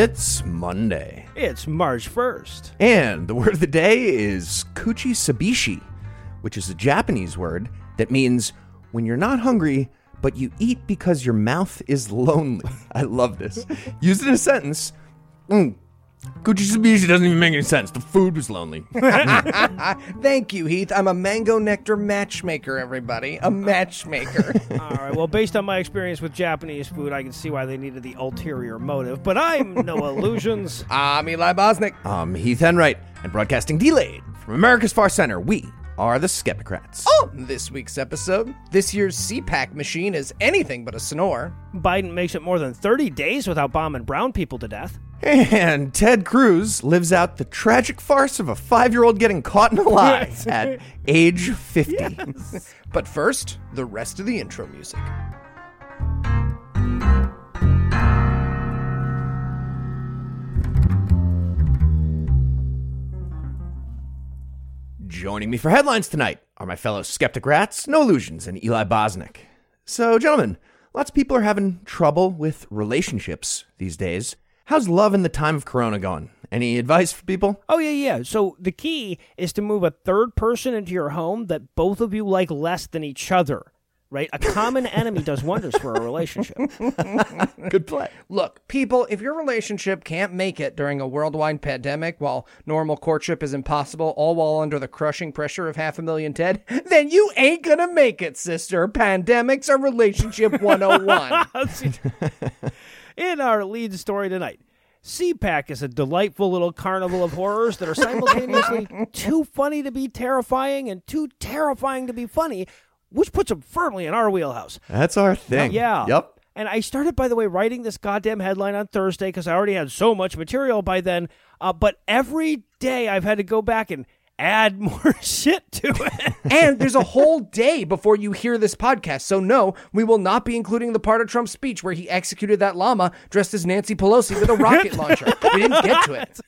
It's Monday. It's March 1st. And the word of the day is kuchi sabishi, which is a Japanese word that means when you're not hungry, but you eat because your mouth is lonely. I love this. Use it in a sentence. Mm. Kuchi sabishi doesn't even make any sense. The food was lonely. Thank you, Heath. I'm a mango nectar matchmaker, everybody. A matchmaker. All right, well, based on my experience with Japanese food, I can see why they needed the ulterior motive, but I'm Noah Lugeons. I'm Eli Bosnick. I'm Heath Enright, and broadcasting delayed from America's Far Center, we are the Skepticrats. On oh, this week's episode, this year's CPAC machine is anything but a snore. Biden makes it more than 30 days without bombing brown people to death. And Ted Cruz lives out the tragic farce of a five year old getting caught in a lie at age 50. But first, the rest of the intro music. Joining me for headlines tonight are my fellow skeptic rats, Noah Lugeons, and Eli Bosnick. So, gentlemen, lots of people are having trouble with relationships these days. How's love in the time of Corona going? Any advice for people? Oh, yeah, yeah. So the key is to move a third person into your home that both of you like less than each other, right? A common enemy does wonders for a relationship. Good play. Look, people, if your relationship can't make it during a worldwide pandemic while normal courtship is impossible, all while under the crushing pressure of half a million Ted, then you ain't gonna make it, sister. Pandemics are relationship 101. In our lead story tonight, CPAC is a delightful little carnival of horrors that are simultaneously too funny to be terrifying and too terrifying to be funny, which puts them firmly in our wheelhouse. That's our thing. Yeah. Yep. And I started, by the way, writing this goddamn headline on Thursday because I already had so much material by then. Uh, but every day I've had to go back and add more shit to it. and there's a whole day before you hear this podcast. So, no, we will not be including the part of Trump's speech where he executed that llama dressed as Nancy Pelosi with a rocket launcher. We didn't get to it.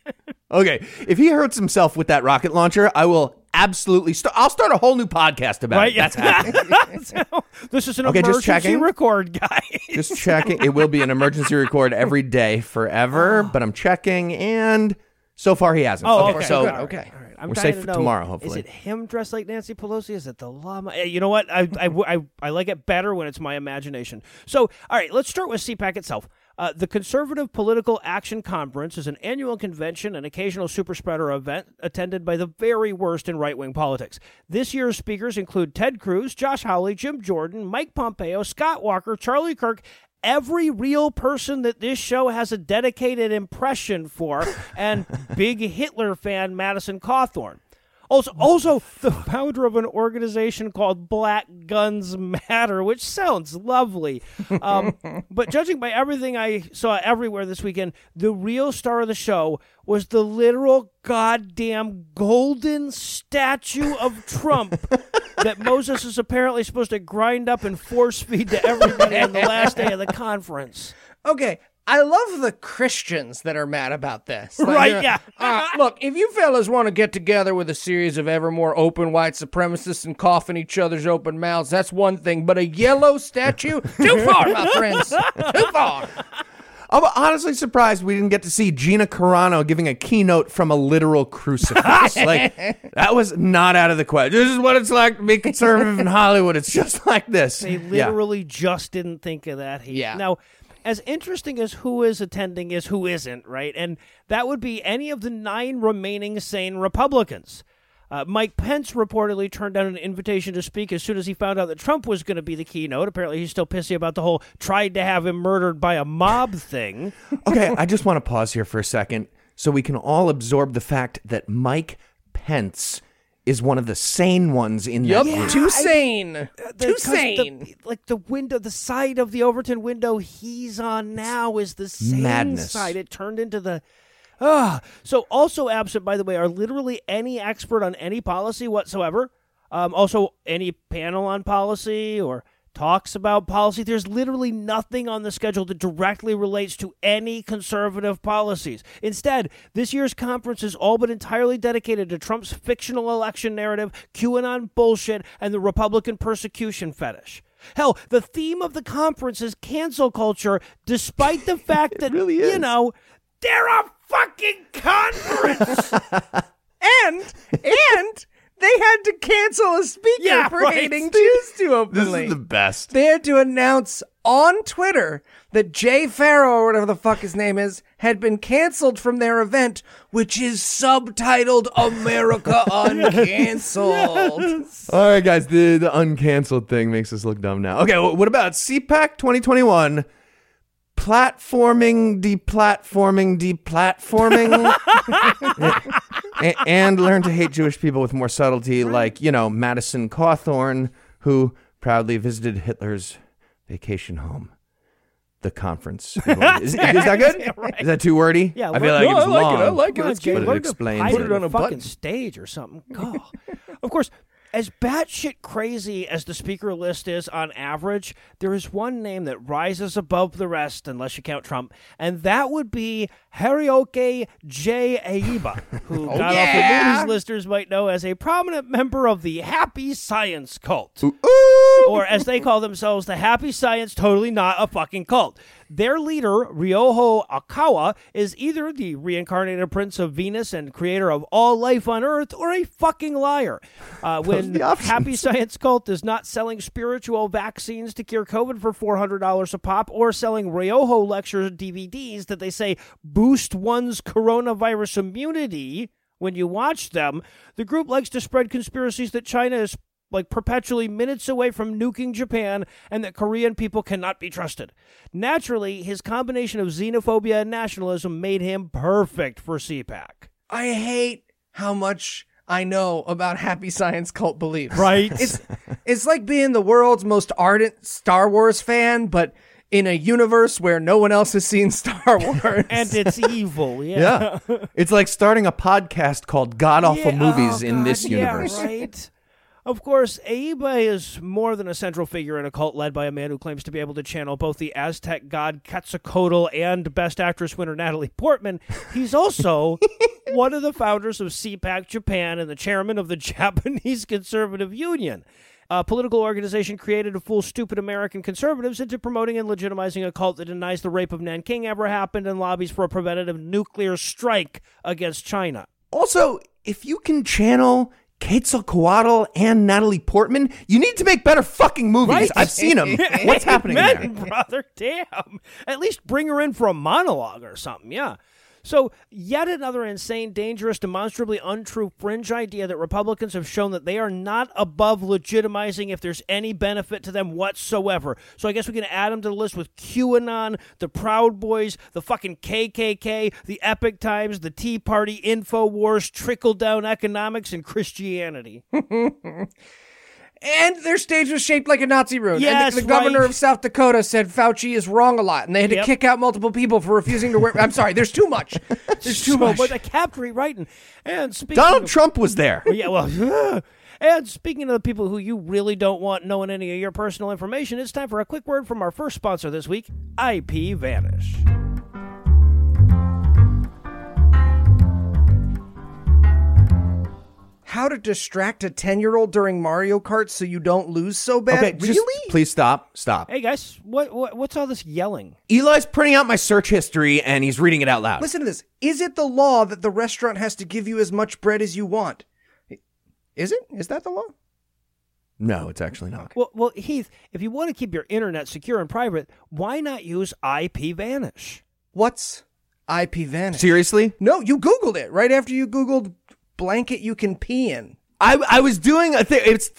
Okay. If he hurts himself with that rocket launcher, I will absolutely start. I'll start a whole new podcast about Right, it. yeah. That's happening. So, this is an Okay, just emergency checking. record, guy. Just checking. It will be an emergency record every day forever, oh. but I'm checking, and so far he hasn't. Oh, okay. So good, okay. I'm We're dying safe to for know, tomorrow, hopefully. Is it him dressed like Nancy Pelosi? Is it the llama? Eh, You know what? I, I, I, I like it better when it's my imagination. So, all right, let's start with CPAC itself. Uh, the Conservative Political Action Conference is an annual convention and occasional super spreader event attended by the very worst in right wing politics. This year's speakers include Ted Cruz, Josh Hawley, Jim Jordan, Mike Pompeo, Scott Walker, Charlie Kirk, every real person that this show has a dedicated impression for, and big Hitler fan Madison Cawthorn. Also, also the founder of an organization called Black Guns Matter, which sounds lovely. Um, but judging by everything I saw everywhere this weekend, the real star of the show was the literal goddamn golden statue of Trump that Moses is apparently supposed to grind up and force feed to everybody on the last day of the conference. Okay. I love the Christians that are mad about this. Like, Right, yeah. uh, look, if you fellas want to get together with a series of ever more open white supremacists and cough in each other's open mouths, that's one thing. But a yellow statue? Too far, my friends. Too far. I'm honestly surprised we didn't get to see Gina Carano giving a keynote from a literal crucifix. like that was not out of the question. This is what it's like to be conservative in Hollywood. It's just like this. They Yeah. literally just didn't think of that. Heath. Yeah. Now, as interesting as who is attending is who isn't, right? And that would be any of the nine remaining sane Republicans. Uh, Mike Pence reportedly turned down an invitation to speak as soon as he found out that Trump was going to be the keynote. Apparently, he's still pissy about the whole tried to have him murdered by a mob thing. okay, I just want to pause here for a second so we can all absorb the fact that Mike Pence is one of the sane ones in Yup, that group. too sane. Too sane. The, like the window, the side of the Overton window he's on now is the same Madness. side. It turned into the. Ah, so also absent, by the way, are literally any expert on any policy whatsoever. Um, also, any panel on policy or talks about policy. There's literally nothing on the schedule that directly relates to any conservative policies. Instead, this year's conference is all but entirely dedicated to Trump's fictional election narrative, QAnon bullshit, and the Republican persecution fetish. Hell, the theme of the conference is cancel culture, despite the fact that, really you know, They're a fucking conference. And and they had to cancel a speaker Yeah, for right. hating Jews too openly. This is the best. they had to announce on Twitter that Jay Farrow, or whatever the fuck his name is, had been canceled from their event, which is subtitled America Uncanceled. All right, guys, the, the uncanceled thing makes us look dumb now. Okay, wh- what about CPAC 2021? Platforming, deplatforming, deplatforming, A- and learn to hate Jewish people with more subtlety, like, you know, Madison Cawthorn, who proudly visited Hitler's vacation home. The conference. is, is that good? Is that too wordy? Yeah, I feel like no, it's I like it, long. I like it. Come on, It's Jay, good. But it to explains hide it. it Put it on on a a fucking button. stage or something. God. of course, as batshit crazy as the speaker list is on average, there is one name that rises above the rest, unless you count Trump, and that would be Harioke J. Aeba, who oh, got off yeah. what movies listeners might know as a prominent member of the Happy Science cult Ooh. or as they call themselves, the Happy Science Totally Not a Fucking Cult. Their leader, Ryuho Okawa, is either the reincarnated prince of Venus and creator of all life on Earth, or a fucking liar. Uh, when the. Happy Science Cult is not selling spiritual vaccines to cure COVID for $400 a pop, or selling Ryuho lecture DVDs that they say boost one's coronavirus immunity when you watch them, the group likes to spread conspiracies that China is like perpetually minutes away from nuking Japan and that Korean people cannot be trusted. Naturally, his combination of xenophobia and nationalism made him perfect for CPAC. I hate how much I know about happy science cult beliefs. Right. It's it's like being the world's most ardent Star Wars fan, but in a universe where no one else has seen Star Wars. and it's evil, yeah. Yeah. it's like starting a podcast called God Awful Yeah, Movies oh, in this God, yeah, universe. right. Of course, Aeba is more than a central figure in a cult led by a man who claims to be able to channel both the Aztec god Quetzalcoatl and Best Actress winner Natalie Portman. He's also one of the founders of CPAC Japan and the chairman of the Japanese Conservative Union. A political organization created to fool stupid American conservatives into promoting and legitimizing a cult that denies the rape of Nanking ever happened and lobbies for a preventative nuclear strike against China. Also, if you can channel Quetzalcoatl and Natalie Portman, you need to make better fucking movies. Right. I've seen them. What's happening there? brother? Damn. At least bring her in for a monologue or something. Yeah. So, yet another insane, dangerous, demonstrably untrue fringe idea that Republicans have shown that they are not above legitimizing if there's any benefit to them whatsoever. So, I guess we can add them to the list with QAnon, the Proud Boys, the fucking KKK, the Epoch Times, the Tea Party, InfoWars, trickle down economics, and Christianity. And their stage was shaped like a Nazi rune. Yes, and the, the governor of South Dakota said Fauci is wrong a lot, and they had to Yep. kick out multiple people for refusing to wear. I'm sorry, there's too much. There's too So, much. But I kept rewriting. And speaking Donald of- Trump was there. Yeah, well, and speaking of the people who you really don't want knowing any of your personal information, it's time for a quick word from our first sponsor this week, IP Vanish. How to distract a 10 year old during Mario Kart so you don't lose so bad? Okay, just really? please stop. Stop. Hey guys, what, what what's all this yelling? Eli's printing out my search history and he's reading it out loud. Listen to this. Is it the law that the restaurant has to give you as much bread as you want? Is it? Is that the law? No, it's actually not. Well, well, Heath, if you want to keep your internet secure and private, why not use IP Vanish? What's IP Vanish? Seriously? No, you Googled it right after you Googled blanket you can pee in. I, I was doing a thing. It's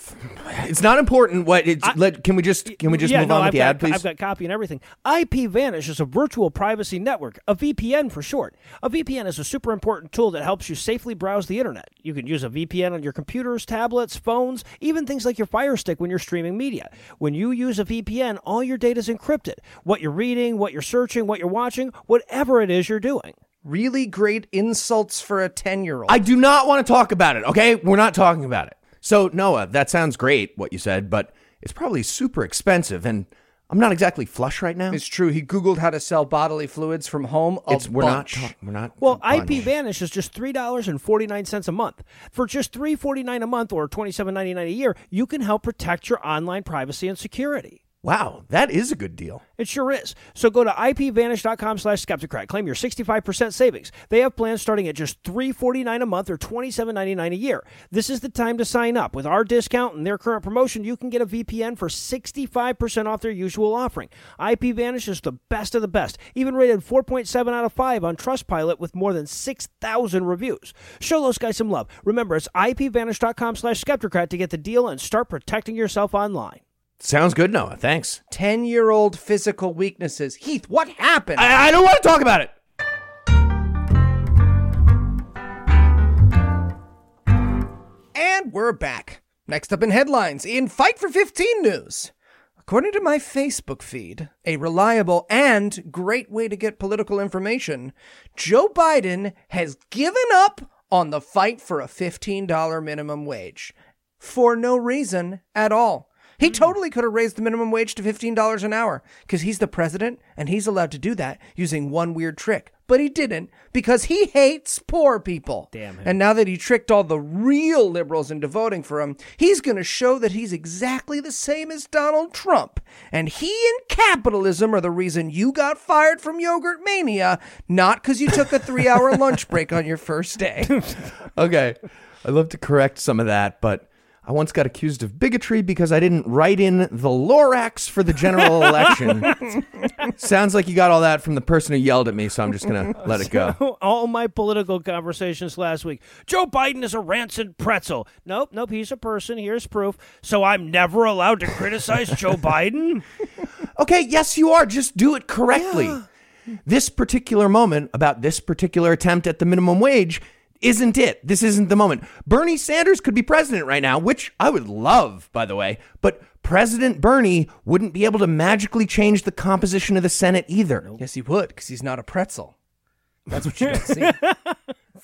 it's not important. What it's let, can we just can we just yeah, move no, on with I've the got, ad, please? I've got copy and everything. IP Vanish is a virtual privacy network, a VPN for short. A VPN is a super important tool that helps you safely browse the internet. You can use a VPN on your computers, tablets, phones, even things like your Fire Stick when you're streaming media. When you use a VPN, all your data is encrypted. What you're reading, what you're searching, what you're watching, whatever it is you're doing. Really great insults for a 10 year old. I do not want to talk about it. Okay, we're not talking about it. So Noah, that sounds great what you said, but it's probably super expensive, and I'm not exactly flush right now. It's true. He Googled how to sell bodily fluids from home. A It's we're bunch. not talk- we're not. Well, a IP. Vanish is just three dollars and forty nine cents a month. For just three forty nine a month or twenty seven ninety nine a year, you can help protect your online privacy and security. Wow, that is a good deal. It sure is. So go to ipvanish.com slash skepticrat. Claim your 65% savings. They have plans starting at just 349 a month or $27.99 a year. This is the time to sign up. With our discount and their current promotion, you can get a VPN for 65% off their usual offering. IPVanish is the best of the best, even rated 4.7 out of 5 on Trustpilot with more than 6,000 reviews. Show those guys some love. Remember, it's ipvanish.com slash skepticrat to get the deal and start protecting yourself online. Sounds good, Noah. Thanks. 10 year old physical weaknesses. Heath, what happened? I, I don't want to talk about it. And we're back. Next up in headlines in Fight for 15 news. According to my Facebook feed, a reliable and great way to get political information, Joe Biden has given up on the fight for a $15 minimum wage for no reason at all. He mm. totally could have raised the minimum wage to $15 an hour because he's the president and he's allowed to do that using one weird trick. But he didn't because he hates poor people. Damn him. And now that he tricked all the real liberals into voting for him, he's going to show that he's exactly the same as Donald Trump. And he and capitalism are the reason you got fired from Yogurt Mania, not because you took a three hour lunch break on your first day. Okay. I'd love to correct some of that, but I once got accused of bigotry because I didn't write in the Lorax for the general election. Sounds like you got all that from the person who yelled at me, so I'm just going to let it go. All my political conversations last week. Joe Biden is a rancid pretzel. Nope, nope, he's a person. Here's proof. So I'm never allowed to criticize Joe Biden? Okay, yes, you are. Just do it correctly. This particular moment about this particular attempt at the minimum wage isn't it. This isn't the moment. Bernie Sanders could be president right now, which I would love, by the way, but President Bernie wouldn't be able to magically change the composition of the Senate either. yes, he would because he's not a pretzel. That's what you don't see.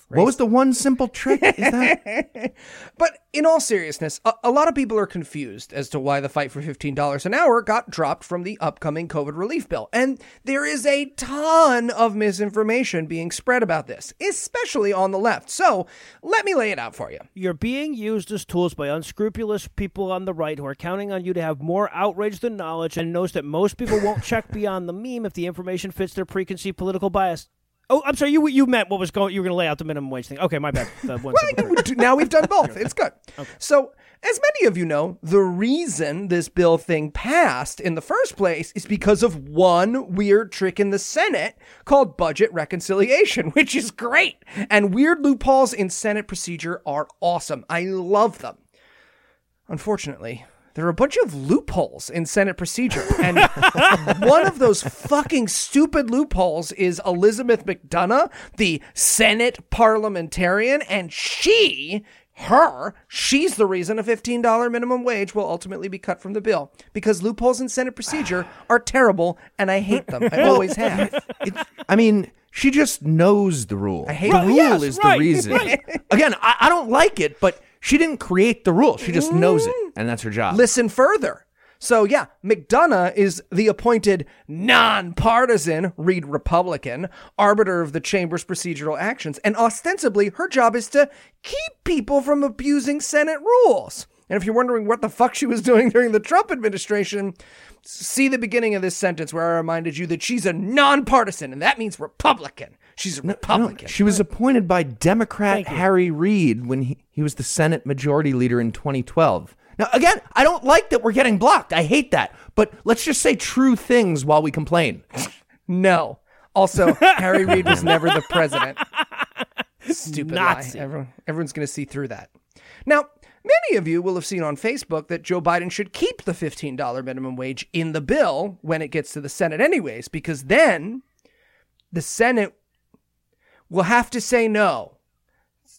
What was the one simple trick? Is that But in all seriousness, a, a lot of people are confused as to why the fight for $15 an hour got dropped from the upcoming COVID relief bill. And there is a ton of misinformation being spread about this, especially on the left. So let me lay it out for you. You're being used as tools by unscrupulous people on the right who are counting on you to have more outrage than knowledge and knows that most people won't check beyond the meme if the information fits their preconceived political bias. Oh, I'm sorry. You you meant what was going? You were going to lay out the minimum wage thing. Okay, my bad. The Well, now we've done both. It's good. So, as many of you know, the reason this bill thing passed in the first place is because of one weird trick in the Senate called budget reconciliation, which is great. And weird loopholes in Senate procedure are awesome. I love them. Unfortunately, there are a bunch of loopholes in Senate procedure. And one of those fucking stupid loopholes is Elizabeth MacDonough, the Senate parliamentarian, and she. Her, she's the reason a $15 minimum wage will ultimately be cut from the bill because loopholes in Senate procedure are terrible and I hate them. I always have. it, I mean, she just knows the rule. I hate the rule Yes, is right, the reason. right. Again, I, I don't like it, but she didn't create the rule. She just knows it, mm. and that's her job. Listen further. So, yeah, MacDonough is the appointed nonpartisan, read Republican, arbiter of the chamber's procedural actions, and ostensibly her job is to keep people from abusing Senate rules. And if you're wondering what the fuck she was doing during the Trump administration, see the beginning of this sentence where I reminded you that she's a nonpartisan, and that means Republican. She's a No, Republican. she was appointed by Democrat Harry Reid when he, he was the Senate Majority Leader in 2012. Now, again, I don't like that we're getting blocked. I hate that. But let's just say true things while we complain. No. Also, Harry Reid was never the president. Stupid Nazi. lie. Everyone, everyone's going to see through that. Now, many of you will have seen on Facebook that Joe Biden should keep the $15 minimum wage in the bill when it gets to the Senate, anyways, because then the Senate will have to say no.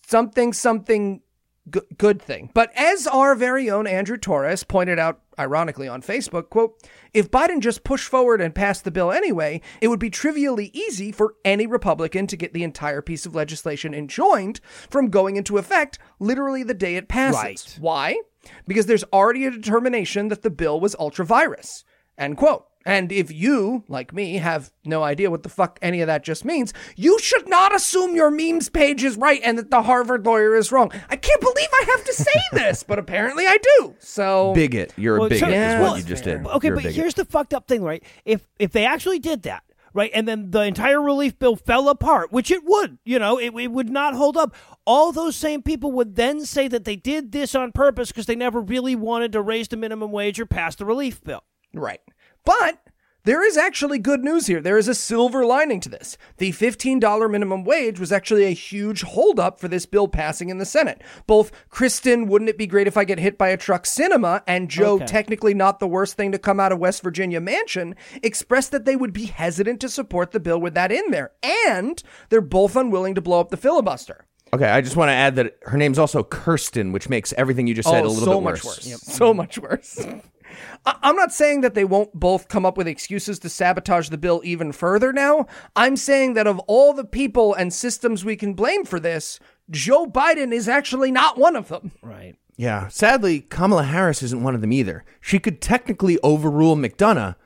Something, something g- good thing. But as our very own Andrew Torrez pointed out, ironically on Facebook, quote, if Biden just pushed forward and passed the bill anyway, it would be trivially easy for any Republican to get the entire piece of legislation enjoined from going into effect literally the day it passes. Right. Why? Because there's already a determination that the bill was ultra vires. End quote. And if you, like me, have no idea what the fuck any of that just means, you should not assume your memes page is right and that the Harvard lawyer is wrong. I can't believe I have to say this, but apparently I do. So Bigot. You're a Well, bigot. so- is what well, you just did. Okay, You're but here's the fucked up thing, right? If if they actually did that, right, and then the entire relief bill fell apart, which it would, you know, it, it would not hold up. All those same people would then say that they did this on purpose because they never really wanted to raise the minimum wage or pass the relief bill. Right. But there is actually good news here. There is a silver lining to this. The $15 minimum wage was actually a huge holdup for this bill passing in the Senate. Both Kristen, wouldn't it be great if I get hit by a truck Sinema, and Joe, Okay. technically not the worst thing to come out of West Virginia Manchin, expressed that they would be hesitant to support the bill with that in there. And they're both unwilling to blow up the filibuster. Okay, I just want to add that her name's also Kirsten, which makes everything you just said oh, a little Oh, so bit much worse. worse. So much worse. I- I'm not saying that they won't both come up with excuses to sabotage the bill even further now. I'm saying that of all the people and systems we can blame for this, Joe Biden is actually not one of them. Right. Yeah, sadly, Kamala Harris isn't one of them either. She could technically overrule MacDonough,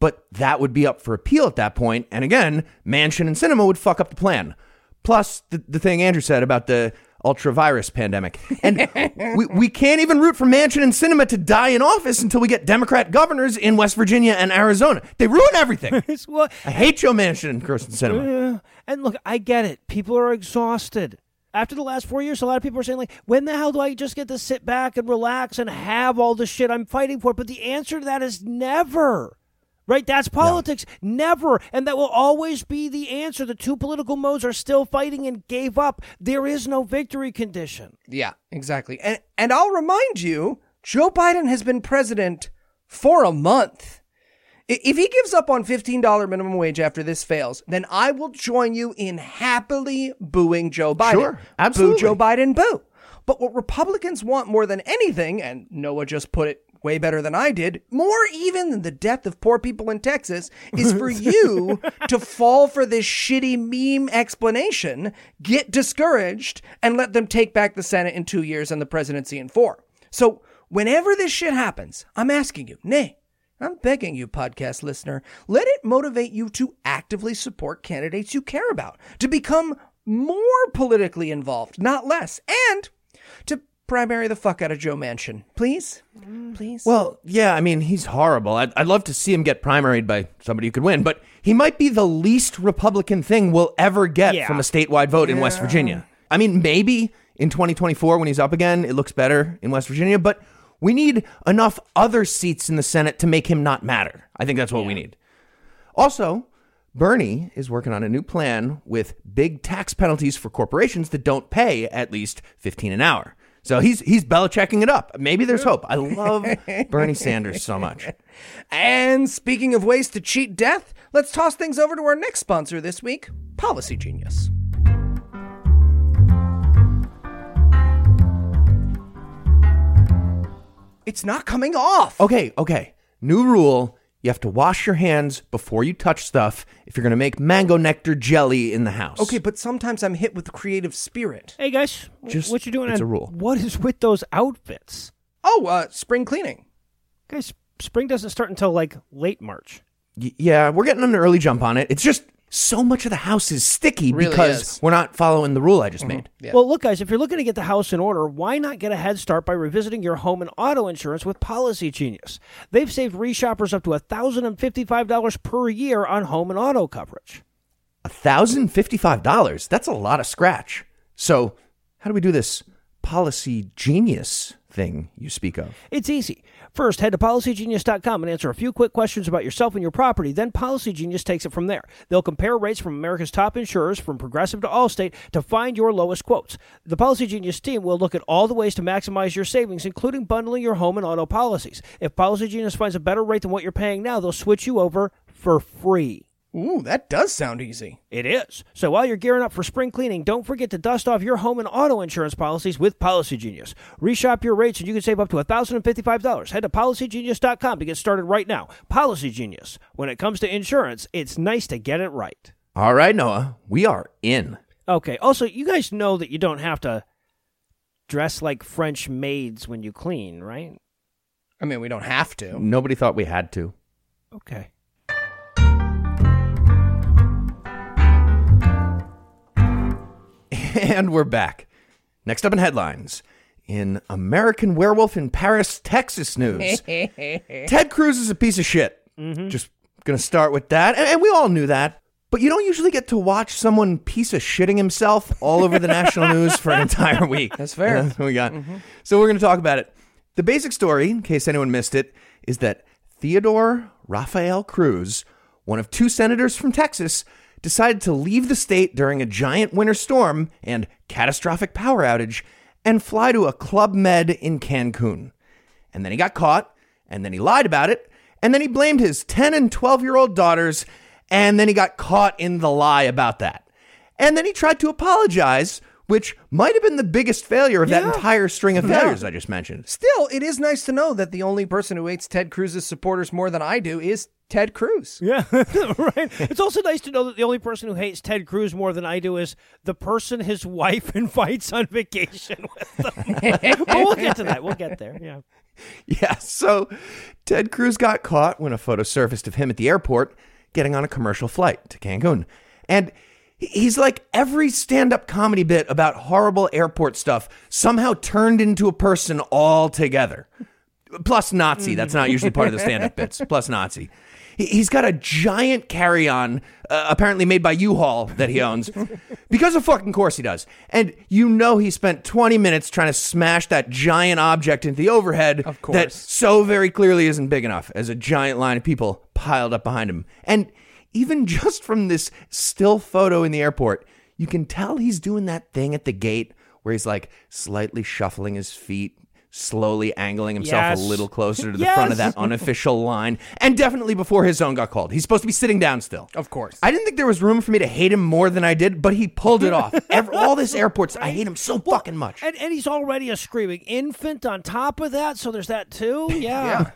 but that would be up for appeal at that point. And again, Manchin and Sinema would fuck up the plan. Plus, the, the thing Andrew said about the ultra virus pandemic. And we, we can't even root for Manchin and Sinema to die in office until we get Democrat governors in West Virginia and Arizona. They ruin everything. I hate Joe Manchin and Kirsten Sinema. Yeah. And look, I get it. People are exhausted. After the last four years, a lot of people are saying, like, when the hell do I just get to sit back and relax and have all the shit I'm fighting for? But the answer to that is never. Right? That's politics. Never. And that will always be the answer. The two political modes are still fighting and gave up. There is no victory condition. Yeah, exactly. And and I'll remind you, Joe Biden has been president for a month. If he gives up on $15 minimum wage after this fails, then I will join you in happily booing Joe Biden. Sure, absolutely. Boo Joe Biden, boo. But what Republicans want more than anything, and Noah just put it way better than I did, more even than the death of poor people in Texas, is for you to fall for this shitty meme explanation, get discouraged, and let them take back the Senate in two years and the presidency in four. So whenever this shit happens, I'm asking you, nay, I'm begging you, podcast listener, let it motivate you to actively support candidates you care about, to become more politically involved, not less, and to primary the fuck out of Joe Manchin. Please? Please? Well, yeah, I mean, he's horrible. I'd, I'd love to see him get primaried by somebody who could win, but he might be the least Republican thing we'll ever get Yeah. from a statewide vote in West Virginia. I mean, maybe in 2024 when he's up again, it looks better in West Virginia, but we need enough other seats in the Senate to make him not matter. I think that's what we need. Also, Bernie is working on a new plan with big tax penalties for corporations that don't pay at least 15 an hour. So he's he's Belichicking it up. Maybe there's hope. I love Bernie Sanders so much. And speaking of ways to cheat death, let's toss things over to our next sponsor this week, Policy Genius. It's not coming off. Okay, okay. New rule. You have to wash your hands before you touch stuff if you're going to make mango nectar jelly in the house. Okay, but sometimes I'm hit with the creative spirit. Hey, guys, Just- what you doing? it's on- a rule. What is with those outfits? Oh, uh, spring cleaning. Guys, spring doesn't start until like late March. Y- yeah, we're getting an early jump on it. It's just so much of the house is sticky Really because is. we're not following the rule I just mm-hmm. made. Yeah. Well, look, guys, if you're looking to get the house in order, why not get a head start by revisiting your home and auto insurance with Policy Genius? They've saved reshoppers up to $1,055 per year on home and auto coverage. $1,055. That's a lot of scratch. So, how do we do this policy genius thing you speak of? It's easy. First, head to policygenius.com and answer a few quick questions about yourself and your property. Then Policy Genius takes it from there. They'll compare rates from America's top insurers, from Progressive to Allstate, to find your lowest quotes. The Policy Genius team will look at all the ways to maximize your savings, including bundling your home and auto policies. If Policy Genius finds a better rate than what you're paying now, they'll switch you over for free. Ooh, that does sound easy. It is. So while you're gearing up for spring cleaning, don't forget to dust off your home and auto insurance policies with Policy Genius. Reshop your rates and you can save up to $1,055. Head to policygenius.com to get started right now. Policy Genius. When it comes to insurance, it's nice to get it right. All right, Noah, we are in. Okay. Also, you guys know that you don't have to dress like French maids when you clean, right? I mean, we don't have to. Nobody thought we had to. Okay. And we're back. Next up in headlines. In American Werewolf in Paris, Texas news. Ted Cruz is a piece of shit. Mm-hmm. Just gonna start with that. And, and we all knew that. But you don't usually get to watch someone piece of shitting himself all over the national news for an entire week. That's fair. That's what we got. Mm-hmm. So we're gonna talk about it. The basic story, in case anyone missed it, is that Theodore Rafael Cruz, one of two senators from Texas, decided to leave the state during a giant winter storm and catastrophic power outage and fly to a Club Med in Cancun. And then he got caught, and then he lied about it, and then he blamed his 10 and 12 year old daughters, and then he got caught in the lie about that. And then he tried to apologize, which might have been the biggest failure of that Yeah. entire string of failures I just mentioned. Still, it is nice to know that the only person who hates Ted Cruz's supporters more than I do is Ted Cruz. Yeah, right. It's also nice to know that the only person who hates Ted Cruz more than I do is the person his wife invites on vacation with them. but we'll get to that. We'll get there. Yeah. Yeah, so Ted Cruz got caught when a photo surfaced of him at the airport getting on a commercial flight to Cancun. And he's like every stand up comedy bit about horrible airport stuff somehow turned into a person altogether. Plus Nazi. That's not usually part of the stand up bits. Plus Nazi. He- He's got a giant carry on, uh, apparently made by U Haul, that he owns. because of fucking course he does. And you know he spent 20 minutes trying to smash that giant object into the overhead Of that so very clearly isn't big enough as a giant line of people piled up behind him. And even just from this still photo in the airport, you can tell he's doing that thing at the gate where he's like slightly shuffling his feet, slowly angling himself Yes. a little closer to the front of that unofficial line, and definitely before his zone got called. He's supposed to be sitting down still. Of course. I didn't think there was room for me to hate him more than I did, but he pulled it off. Every, all this airports, I hate him so fucking much. And, and he's already a screaming infant on top of that, so there's that too. Yeah.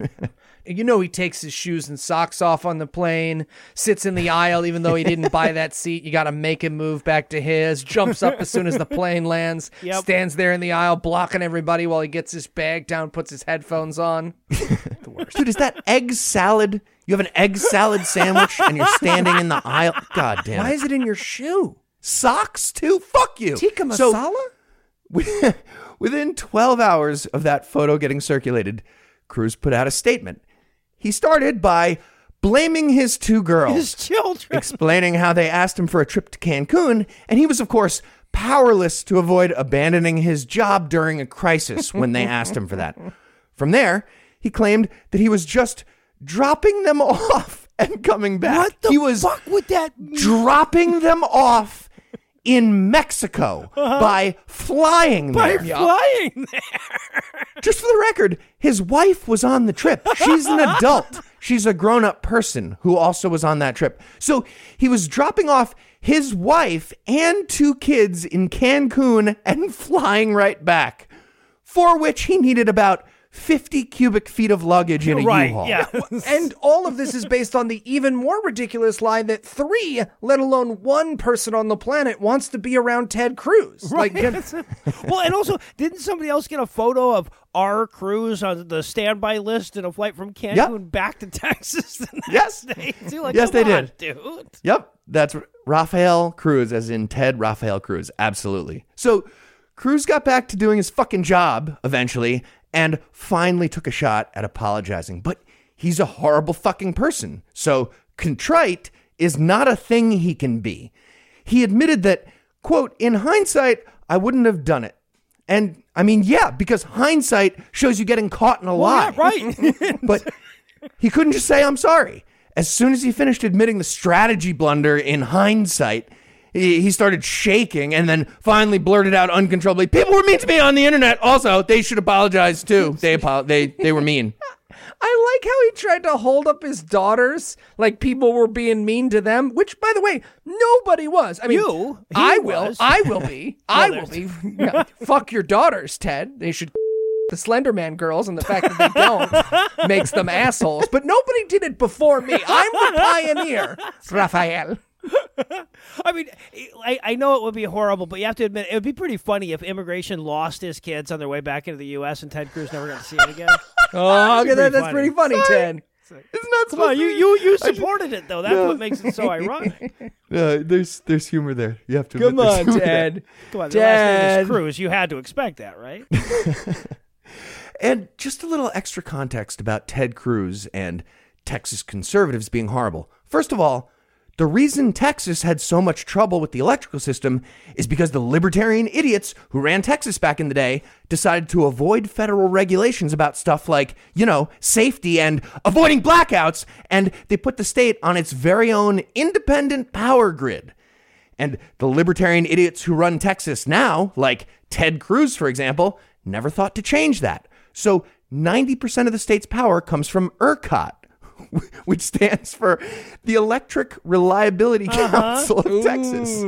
You know he takes his shoes and socks off on the plane, sits in the aisle even though he didn't buy that seat. You got to make him move back to his. Jumps up as soon as the plane lands. Yep. Stands there in the aisle blocking everybody while he gets his bag down, puts his headphones on. the worst. Dude, is that egg salad? You have an egg salad sandwich and you're standing in the aisle. God damn Why it. is it in your shoe? Socks too? Fuck you. Tikka So, masala? within 12 hours of that photo getting circulated, Cruz put out a statement. He started by blaming his two girls. His children. explaining how they asked him for a trip to Cancun, and he was, of course, powerless to avoid abandoning his job during a crisis when they asked him for that. From there, he claimed that he was just dropping them off and coming back. What the he was fuck would that mean? dropping them off in Mexico by flying By there. flying there. Just for the record, his wife was on the trip. She's an adult. She's a grown up person who also was on that trip. So he was dropping off his wife and two kids in Cancun and flying right back, for which he needed about 50 cubic feet of luggage in a right. U-Haul. Yeah. And all of this is based on the even more ridiculous lie that three, let alone one person on the planet wants to be around Ted Cruz. Like, well, and also, didn't somebody else get a photo of our Cruz on the standby list in a flight from Cancun Yep. back to Texas the next Yes. day? too? Like, Yes, they on, did. dude. Yep, that's Rafael Cruz, as in Ted Rafael Cruz. Absolutely. So Cruz got back to doing his fucking job eventually and finally took a shot at apologizing. But he's a horrible fucking person. So contrite is not a thing he can be. He admitted that, quote, in hindsight, I wouldn't have done it. And I mean, yeah, because hindsight shows you getting caught in a lie. Yeah, right. But he couldn't just say, I'm sorry. As soon as he finished admitting the strategy blunder in hindsight, he, he started shaking and then finally blurted out uncontrollably, People were mean to me on the internet. Also, they should apologize too. They, apo- they, they were mean. I like how he tried to hold up his daughters like people were being mean to them, which, by the way, nobody was. I mean, You, he I will. was. I will be. I will be. Yeah, fuck your daughters, Ted. They should. The Slenderman girls, and the fact that they don't makes them assholes. But nobody did it before me. I'm the pioneer, Raphael. I mean, I, I know it would be horrible, but you have to admit it would be pretty funny if immigration lost his kids on their way back into the U.S. and Ted Cruz never got to see it again. Oh, okay, that, that's funny. pretty funny, Ted. It's not Come on, you you you supported it though. That's No. what makes it so ironic. Uh, there's there's humor there. You have to Come on. Ted. Come on, the last name is Cruz. You had to expect that, right? And just a little extra context about Ted Cruz and Texas conservatives being horrible. First of all, the reason Texas had so much trouble with the electrical system is because the libertarian idiots who ran Texas back in the day decided to avoid federal regulations about stuff like, you know, safety and avoiding blackouts, and they put the state on its very own independent power grid. And the libertarian idiots who run Texas now, like Ted Cruz, for example, never thought to change that. So 90% of the state's power comes from ERCOT, which stands for the Electric Reliability uh-huh. Council of Texas.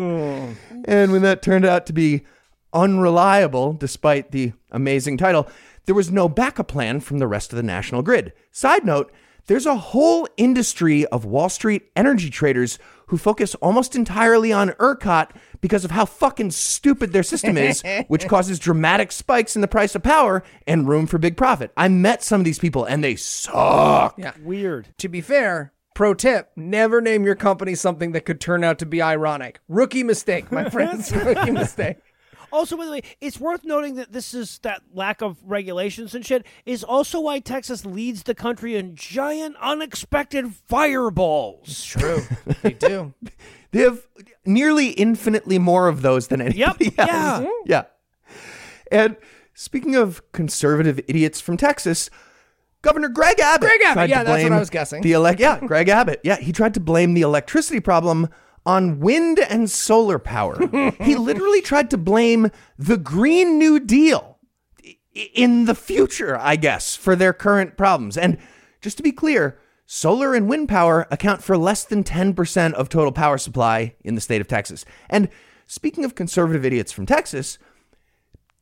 And when that turned out to be unreliable, despite the amazing title, there was no backup plan from the rest of the national grid. Side note, there's a whole industry of Wall Street energy traders who focus almost entirely on ERCOT because of how fucking stupid their system is, which causes dramatic spikes in the price of power and room for big profit. I met some of these people and they suck. Yeah. Weird. To be fair, pro tip: never name your company something that could turn out to be ironic. Rookie mistake, my friends. Rookie mistake. Also, by the way, it's worth noting that this is that lack of regulations and shit is also why Texas leads the country in giant, unexpected fireballs. True, they do. They have nearly infinitely more of those than anybody Yep, else. yeah. yeah. And speaking of conservative idiots from Texas, Governor Greg Abbott. Greg Abbott, yeah, that's what I was guessing. The elec- yeah, Greg Abbott. Yeah, he tried to blame the electricity problem on wind and solar power. he literally tried to blame the Green New Deal in the future, I guess, for their current problems. And just to be clear, solar and wind power account for less than 10% of total power supply in the state of Texas. And speaking of conservative idiots from Texas,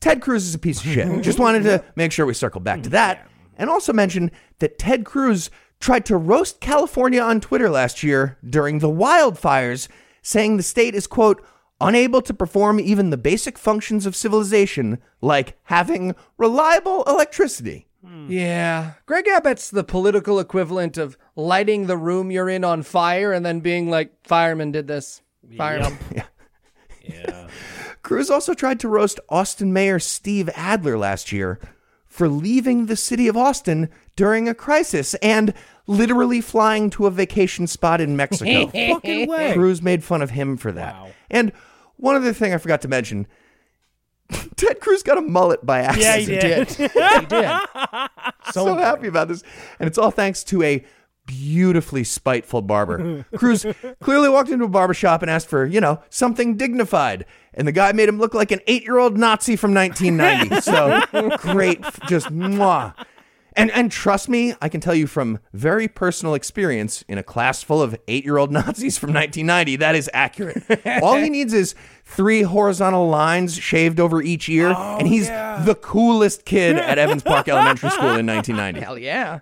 Ted Cruz is a piece of shit. Just wanted to make sure we circle back to that. And also mention that Ted Cruz tried to roast California on Twitter last year during the wildfires, saying the state is, quote, unable to perform even the basic functions of civilization, like having reliable electricity. Hmm. Yeah. Greg Abbott's the political equivalent of lighting the room you're in on fire and then being like, fireman did this. Fireman. Cruz also tried to roast Austin Mayor Steve Adler last year for leaving the city of Austin during a crisis and literally flying to a vacation spot in Mexico. Fucking way. Cruz made fun of him for that. Wow. And one other thing I forgot to mention Ted Cruz got a mullet by accident. Yeah, accident. he did. he did. so happy about this. And it's all thanks to a beautifully spiteful barber. Cruz clearly walked into a barber shop and asked for, you know, something dignified. And the guy made him look like an eight year old Nazi from 1990. so great. Just mwah. And, and trust me, I can tell you from very personal experience in a class full of eight year old Nazis from 1990, that is accurate. All he needs is three horizontal lines shaved over each ear, oh, and he's the coolest kid at Evans Park Elementary School in 1990. Hell yeah.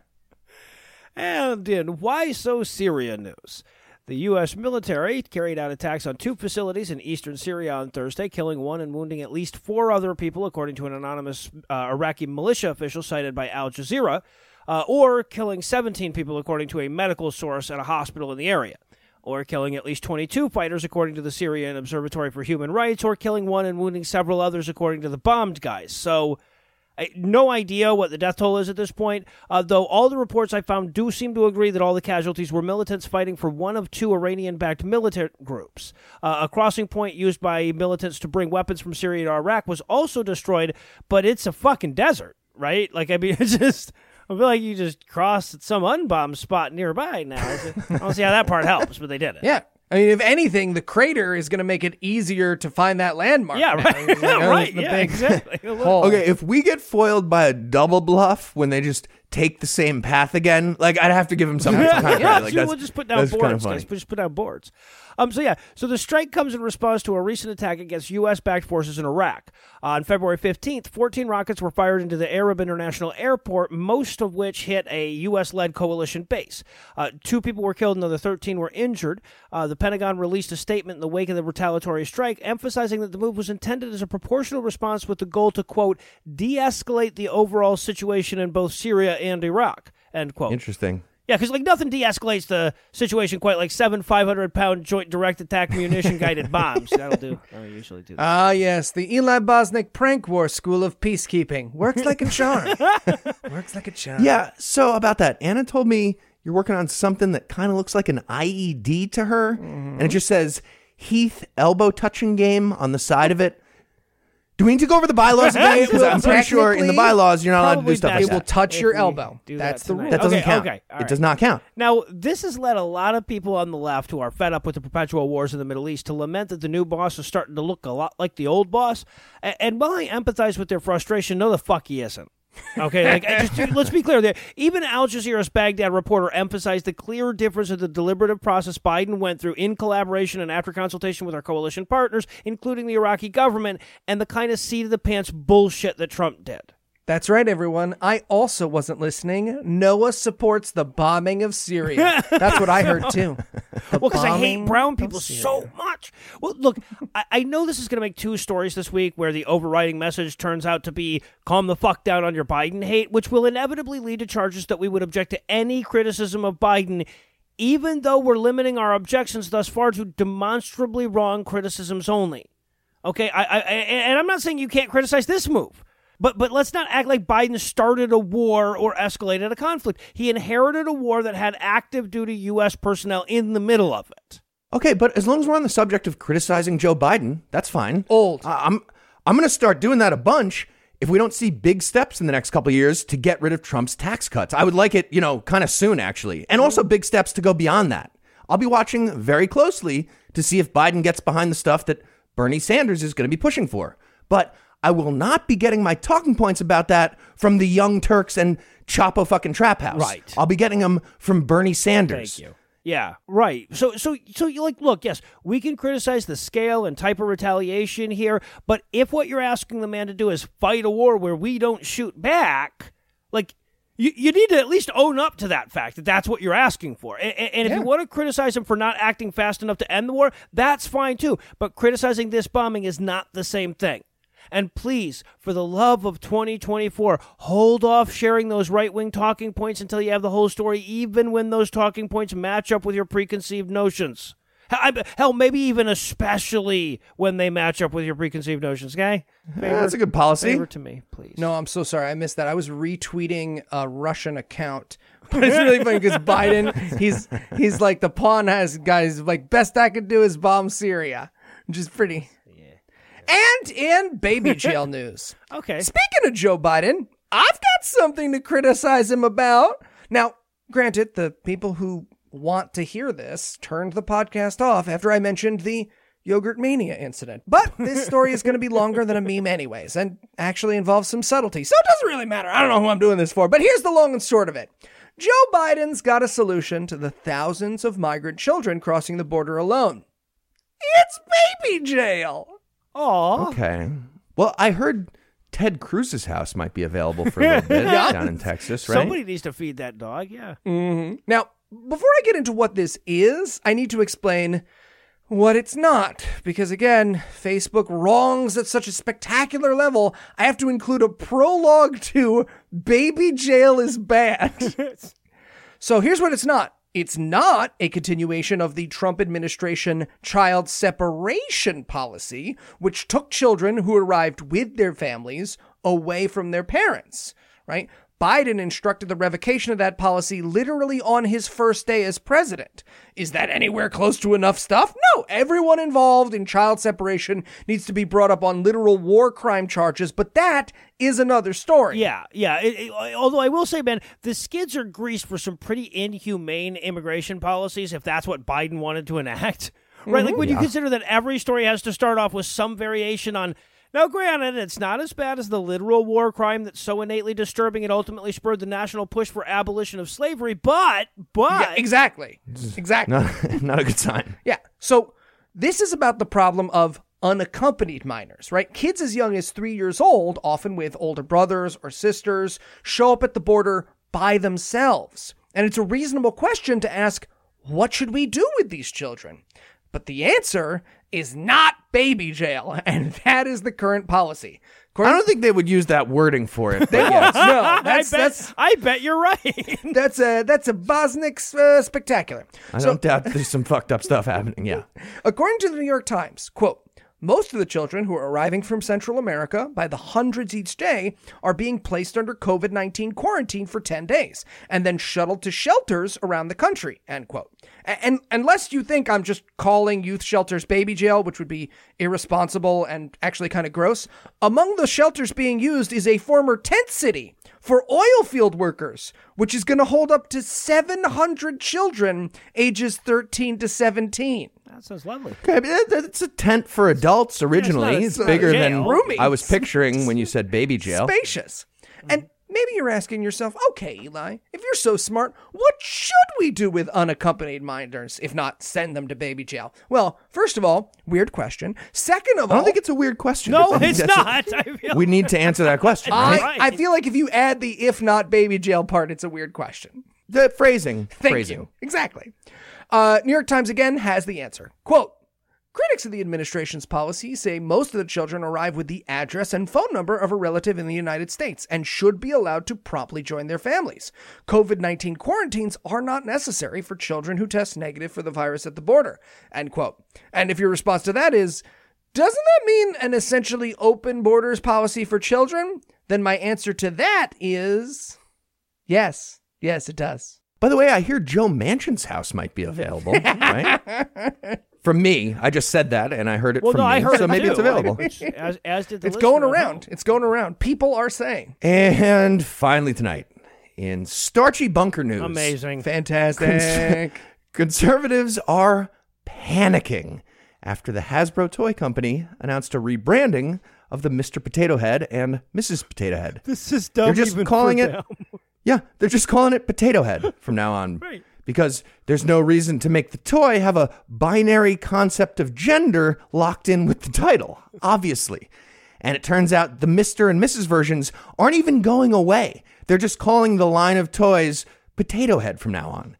And in Why So Syria news, the U.S. military carried out attacks on two facilities in eastern Syria on Thursday, killing one and wounding at least four other people, according to an anonymous uh, Iraqi militia official cited by Al Jazeera, uh, or killing 17 people, according to a medical source at a hospital in the area. Or killing at least 22 fighters, according to the Syrian Observatory for Human Rights, or killing one and wounding several others, according to the bombed guys. So, I, no idea what the death toll is at this point, uh, though all the reports I found do seem to agree that all the casualties were militants fighting for one of two Iranian backed militant groups. Uh, a crossing point used by militants to bring weapons from Syria to Iraq was also destroyed, but it's a fucking desert, right? Like, I mean, it's just. I feel like you just crossed some unbombed spot nearby now. I don't see how that part helps, but they did it. Yeah. I mean, if anything, the crater is going to make it easier to find that landmark. Yeah, right. It's like, oh, right. Yeah, exactly. Okay, if we get foiled by a double bluff when they just take the same path again, like I'd have to give him some kind of credit. yeah, Like, so we'll just put down boards, funny. guys. We'll just put down boards. Um, so yeah, so the strike comes in response to a recent attack against U.S.-backed forces in Iraq. on February 15th, 14 rockets were fired into the Erbil International Airport, most of which hit a U.S.-led coalition base. Uh, two people were killed, and another 13 were injured. Uh, the Pentagon released a statement in the wake of the retaliatory strike, emphasizing that the move was intended as a proportional response with the goal to quote de-escalate the overall situation in both Syria and Iraq. End quote. Interesting. Yeah, because like nothing de-escalates the situation quite like seven 500-pound joint direct attack munition guided bombs. That'll do. I usually do. That. Ah, yes, the Eli Bosnick prank war school of peacekeeping works like a charm. works like a charm. Yeah. So about that, Anna told me you're working on something that kind of looks like an IED to her, and it just says Heath elbow touching game on the side of it. Do we need to go over the bylaws again? Because I'm pretty sure in the Technically, bylaws you're not allowed to probably do stuff best like It will that. touch If your we elbow. do That's that the tonight. rule. That doesn't Okay, count. okay, all It right. does not count. Now, this has led a lot of people on the left who are fed up with the perpetual wars in the Middle East to lament that the new boss is starting to look a lot like the old boss. A- And while I empathize with their frustration, no, the fuck he isn't. Okay, like just, let's be clear there. Even Al Jazeera's Baghdad reporter emphasized the clear difference of the deliberative process Biden went through in collaboration and after consultation with our coalition partners, including the Iraqi government, and the kind of seat of the pants bullshit that Trump did. That's right, everyone. I also wasn't listening. Noah supports the bombing of Syria. That's what I heard too. The Well, because I hate brown people so much. Well, look, I, I know this is going to make two stories this week where the overriding message turns out to be calm the fuck down on your Biden hate, which will inevitably lead to charges that we would object to any criticism of Biden, even though we're limiting our objections thus far to demonstrably wrong criticisms only. Okay, I, I, I and I'm not saying you can't criticize this move. But but let's not act like Biden started a war or escalated a conflict. He inherited a war that had active duty U.S. personnel in the middle of it. Okay, but as long as we're on the subject of criticizing Joe Biden, that's fine. Old. I- I'm I'm going to start doing that a bunch if we don't see big steps in the next couple of years to get rid of Trump's tax cuts. I would like it, you know, kind of soon actually. And also big steps to go beyond that. I'll be watching very closely to see if Biden gets behind the stuff that Bernie Sanders is going to be pushing for. But I will not be getting my talking points about that from the Young Turks and Chapo fucking Trap House. Right. I'll be getting them from Bernie Sanders. Thank you. Yeah, right. So, so, so you like, look, yes, we can criticize the scale and type of retaliation here, but if what you're asking the man to do is fight a war where we don't shoot back, like, you, you need to at least own up to that fact that that's what you're asking for. And, and if you want to criticize him for not acting fast enough to end the war, that's fine too. But criticizing this bombing is not the same thing. And please, for the love of 2024, hold off sharing those right wing talking points until you have the whole story, even when those talking points match up with your preconceived notions. Hell, maybe even especially when they match up with your preconceived notions, okay? Yeah, that's a good policy. Favor to me, please. No, I'm so sorry. I missed that. I was retweeting a Russian account. But it's really funny because Biden, he's he's like the pawn has guys like best I could do is bomb Syria, which is pretty. And in baby jail news. Okay. Speaking of Joe Biden, I've got something to criticize him about. Now, granted, the people who want to hear this turned the podcast off after I mentioned the yogurt mania incident. But this story is going to be longer than a meme, anyways, and actually involves some subtlety. So it doesn't really matter. I don't know who I'm doing this for, but here's the long and short of it. Joe Biden's got a solution to the thousands of migrant children crossing the border alone. It's baby jail. Aw. Okay. Well, I heard Ted Cruz's house might be available for a little bit down in Texas, right? Somebody needs to feed that dog, yeah. Mm-hmm. Now, before I get into what this is, I need to explain what it's not. Because again, Facebook wrongs at such a spectacular level, I have to include a prologue to Baby Jail is Bad. so here's what it's not. It's not a continuation of the Trump administration child separation policy, which took children who arrived with their families away from their parents, right? Biden instructed the revocation of that policy literally on his first day as president. Is that anywhere close to enough stuff? No. Everyone involved in child separation needs to be brought up on literal war crime charges, but that is another story. Yeah, yeah. It- it- although I will say, man, the skids are greased for some pretty inhumane immigration policies if that's what Biden wanted to enact. Right? Like mm-hmm. when you consider that every story has to start off with some variation on. Now, granted, it's not as bad as the literal war crime that's so innately disturbing it ultimately spurred the national push for abolition of slavery, but, but. Yeah, exactly. Exactly. not, not a good sign. Yeah. So this is about the problem of unaccompanied minors, right? Kids as young as three years old, often with older brothers or sisters, show up at the border by themselves. And it's a reasonable question to ask what should we do with these children? But the answer is not baby jail, and that is the current policy. I don't think they would use that wording for it. They won't. yes. No, that's I bet, that's I bet you're right. that's a that's a Bosnick uh, spectacular. I don't doubt there's some fucked up stuff happening. Yeah. According to the New York Times, quote, most of the children who are arriving from Central America by the hundreds each day are being placed under COVID 19 quarantine for 10 days and then shuttled to shelters around the country, end quote. And unless you think I'm just calling youth shelters baby jail, which would be irresponsible and actually kind of gross, among the shelters being used is a former tent city for oil field workers, which is going to hold up to 700 children ages 13 to 17. That sounds lovely. Okay, it's a tent for adults originally. a- it's bigger than. Roomy. I was picturing when you said baby jail. spacious. And maybe you're asking yourself, okay, Eli, if you're so smart, what should we do with unaccompanied minors if not send them to baby jail? Well, first of all, weird question. Second of all, I don't think it's a weird question. No, it's a- not. I feel we need to answer that question. Right? I, I feel like if you add the if not baby jail part, it's a weird question. the phrasing. Thank phrasing. you. Exactly. Uh, New York Times again has the answer. Quote Critics of the administration's policy say most of the children arrive with the address and phone number of a relative in the United States and should be allowed to promptly join their families. COVID 19 quarantines are not necessary for children who test negative for the virus at the border. End quote. And if your response to that is, doesn't that mean an essentially open borders policy for children? Then my answer to that is yes. Yes, it does. By the way, I hear Joe Manchin's house might be available. right? From me, I just said that, and I heard it well, from no, me. I heard so it maybe too. it's available. as, as did the It's going around. home. It's going around. People are saying. And finally tonight, in starchy bunker news, Amazing. Fantastic. conservatives are panicking after the Hasbro toy company announced a rebranding of the Mr. Potato Head and Mrs. Potato Head. This is dumb. They're just even calling for it. them. Yeah, they're just calling it Potato Head from now on. Right. Because there's no reason to make the toy have a binary concept of gender locked in with the title, obviously. And it turns out the Mr. and Mrs. versions aren't even going away. They're just calling the line of toys Potato Head from now on.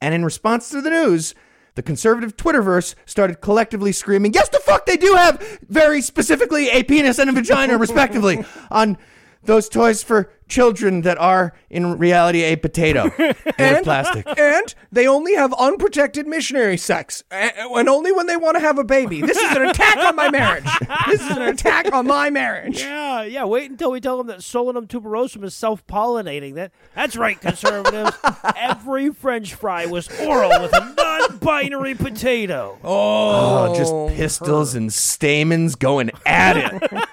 And in response to the news, the conservative Twitterverse started collectively screaming, Yes, the fuck, they do have very specifically a penis and a vagina, respectively, on those toys for children that are in reality a potato made of plastic. and they only have unprotected missionary sex, eh, and only when they want to have a baby. This is an attack on my marriage. This is an attack on my marriage. Yeah, yeah. Wait until we tell them that Solanum tuberosum is self-pollinating. That that's right, conservatives. Every French fry was oral with a non-binary potato. Oh, just oh, pistils and stamens going at it.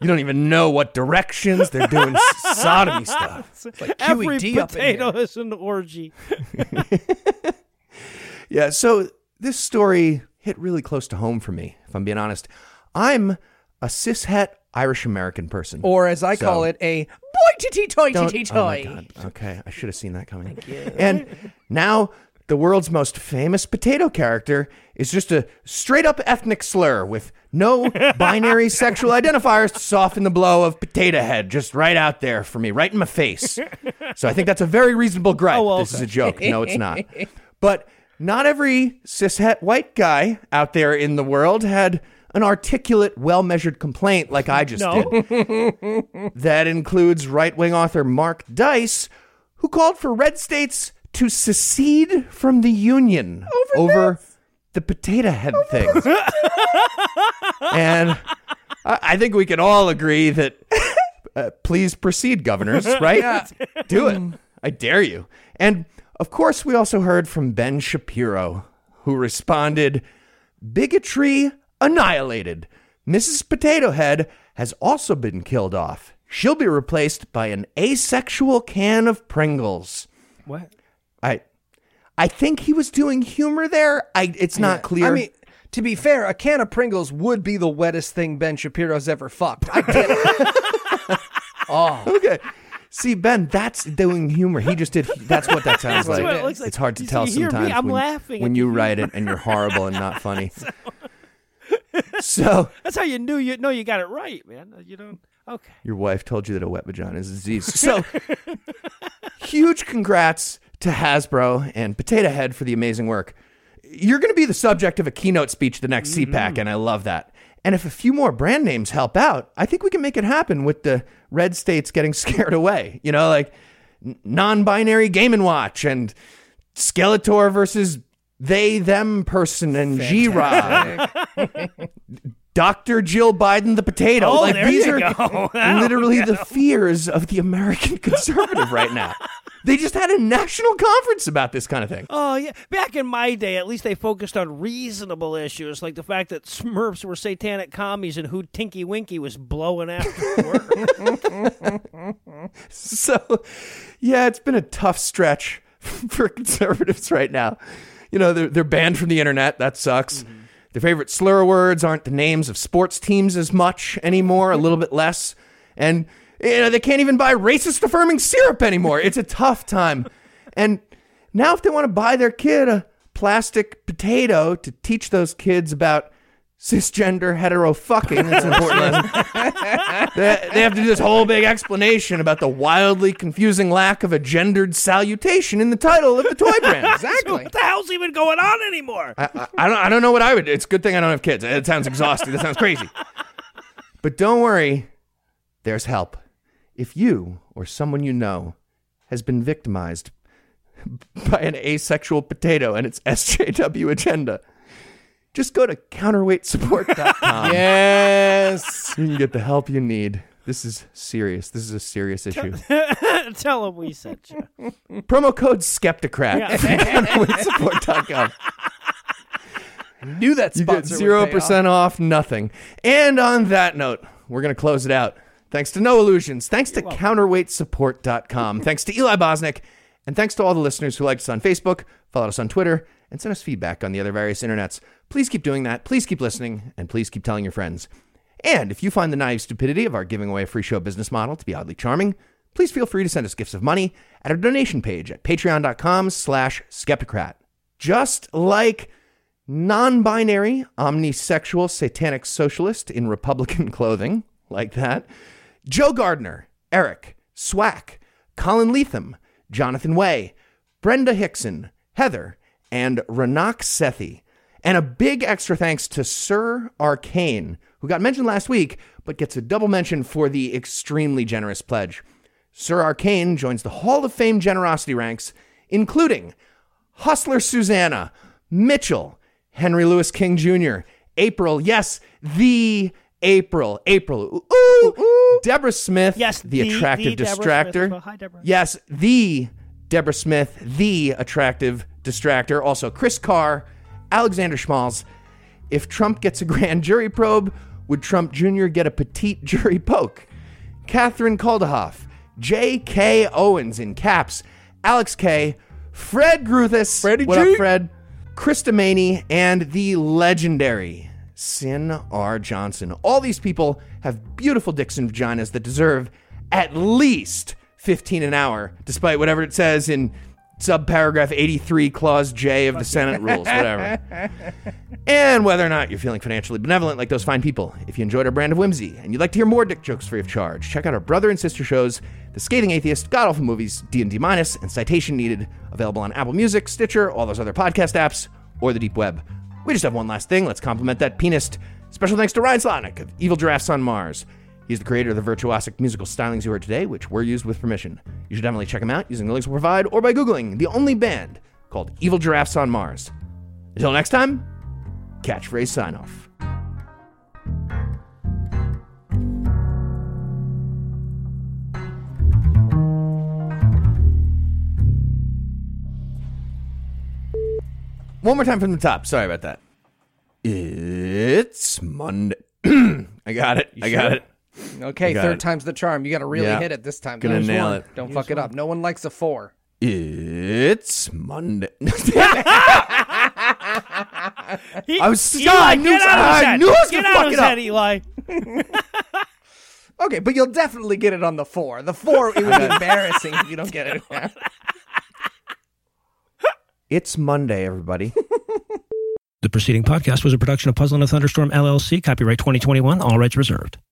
You don't even know what directions they're doing sodomy stuff. Every QED up in potato is an orgy. Yeah, so this story hit really close to home for me, if I'm being honest. I'm a cishet Irish American person. Or as I So- call it, a boy titty toy titty Oh my. God. Okay, I should have seen that coming. And now the world's most famous potato character is just a straight up ethnic slur with no binary sexual identifiers to soften the blow of potato head just right out there for me, right in my face. So I think that's a very reasonable gripe. Oh, well, this is a joke. No, it's not. But not every cishet white guy out there in the world had an articulate, well measured complaint like I just No. did. That includes right wing author Mark Dice, who called for red states to secede from the Union over, the potato head thing. and I, I think we can all agree that uh, please proceed, governors, right? Do it. I dare you. And of course, we also heard from Ben Shapiro, who responded bigotry annihilated. Mrs. Potato Head has also been killed off. She'll be replaced by an asexual can of Pringles. What? I I think he was doing humor there. I it's not clear. I mean, to be fair, a can of Pringles would be the wettest thing Ben Shapiro's ever fucked. I get it. Oh. Okay. See, Ben, that's doing humor. He just did. That's what that sounds like. what it looks like. It's hard to You tell see, hear me, sometimes I'm when, laughing when you you. write it and you're horrible and not funny. so That's how you knew you know you got it right, man. Uh, you don't. Okay. your wife told you that a wet vagina is a disease. So huge congrats to Hasbro and Potato Head for the amazing work. you're going to be the subject of a keynote speech the next mm-hmm. CPAC, and I love that. And if a few more brand names help out, I think we can make it happen with the red states getting scared away. You know, like non binary Game and Watch and Skeletor versus they, them person and G Rod. Dr. Jill Biden the potato. Oh, like there these you are go. literally the fears of the American conservative right now. They just had a national conference about this kind of thing. Oh yeah, back in my day, at least they focused on reasonable issues, like the fact that Smurfs were satanic commies and who Tinky Winky was blowing after work. So, yeah, it's been a tough stretch for conservatives right now. You know, they're, they're banned from the internet. That sucks. Mm-hmm. Their favorite slur words aren't the names of sports teams as much anymore, a little bit less. And, you know, they can't even buy racist affirming syrup anymore. It's a tough time. And now, if they want to buy their kid a plastic potato to teach those kids about cisgender hetero fucking, that's an important lesson. They, they have to do this whole big explanation about the wildly confusing lack of a gendered salutation in the title of the toy brand. Exactly. what the hell's even going on anymore? I, I, I don't, I don't know what I would. It's a good thing I don't have kids. It sounds exhausting. That sounds crazy. But don't worry, there's help. If you or someone you know has been victimized by an asexual potato and its SJW agenda, just go to counterweightsupport.com. yes. You can get the help you need. This is serious. This is a serious issue. Tell them we sent you. Promo code Skepticrat. At counterweightsupport.com. Knew that You get sponsor. zero would pay off. percent off nothing. And on that note, we're gonna close it out. Thanks to Noah Lugeons. Thanks to counterweightsupport.com. thanks to Eli Bosnick. And thanks to all the listeners who liked us on Facebook, followed us on Twitter, and sent us feedback on the other various internets. Please keep doing that. Please keep listening, and please keep telling your friends. And if you find the naive stupidity of our giving away a free show business model to be oddly charming, please feel free to send us gifts of money at our donation page at patreon.com slash skepticrat. Just like non-binary, omnisexual, satanic socialist in Republican clothing, like that. Joe Gardner, Eric, Swack, Colin Leatham, Jonathan Way, Brenda Hickson, Heather, and Ranak Sethi. And a big extra thanks to Sir Arcane, who got mentioned last week, but gets a double mention for the extremely generous pledge. Sir Arcane joins the Hall of Fame generosity ranks, including Hustler Susanna, Mitchell, Henry Louis King Jr., April, yes, the April, April, ooh, ooh, Deborah Smith, Yes, the, the- attractive the distractor. well. Hi, Deborah. Yes, the Deborah Smith, the attractive distractor. Also, Chris Carr, Alexander Schmalz. If Trump gets a grand jury probe, would Trump Jr. get a petite jury poke? Catherine Kaldahoff, J.K. Owens in caps, Alex K., Fred Gruthis, Freddie what G. up, Fred? Krista Maney, and the legendary Sin R. Johnson. All these people have beautiful dicks and vaginas that deserve at least 15 an hour, despite whatever it says in subparagraph 83, clause J of the Senate rules, whatever. and whether or not you're feeling financially benevolent like those fine people. If you enjoyed our brand of whimsy and you'd like to hear more dick jokes free of charge, check out our brother and sister shows, The Scathing Atheist, God Awful Movies, D&D Minus, and Citation Needed, available on Apple Music, Stitcher, all those other podcast apps, or the deep web. We just have one last thing. Let's compliment that pianist. Special thanks to Ryan Slotnick of Evil Giraffes on Mars. He's the creator of the virtuosic musical stylings you heard today, which were used with permission. You should definitely check him out using the links we'll provide or by Googling the only band called Evil Giraffes on Mars. Until next time, catchphrase sign off. One more time from the top. Sorry about that. It's Monday. I got it. I got sure? it. Okay, got third it. time's the charm. You got to really Yeah. hit it this time. Gonna Use nail one. it. Don't fuck it up. No one likes a four. It's Monday. He, I was- Eli, I knew- get out of I knew I was Get gonna out fuck of his it up. head, Eli. Okay, but you'll definitely get it on the four. The four, it would be embarrassing if you don't get it. it's Monday, everybody. The preceding podcast was a production of Puzzle in a Thunderstorm LLC, copyright 2021, all rights reserved.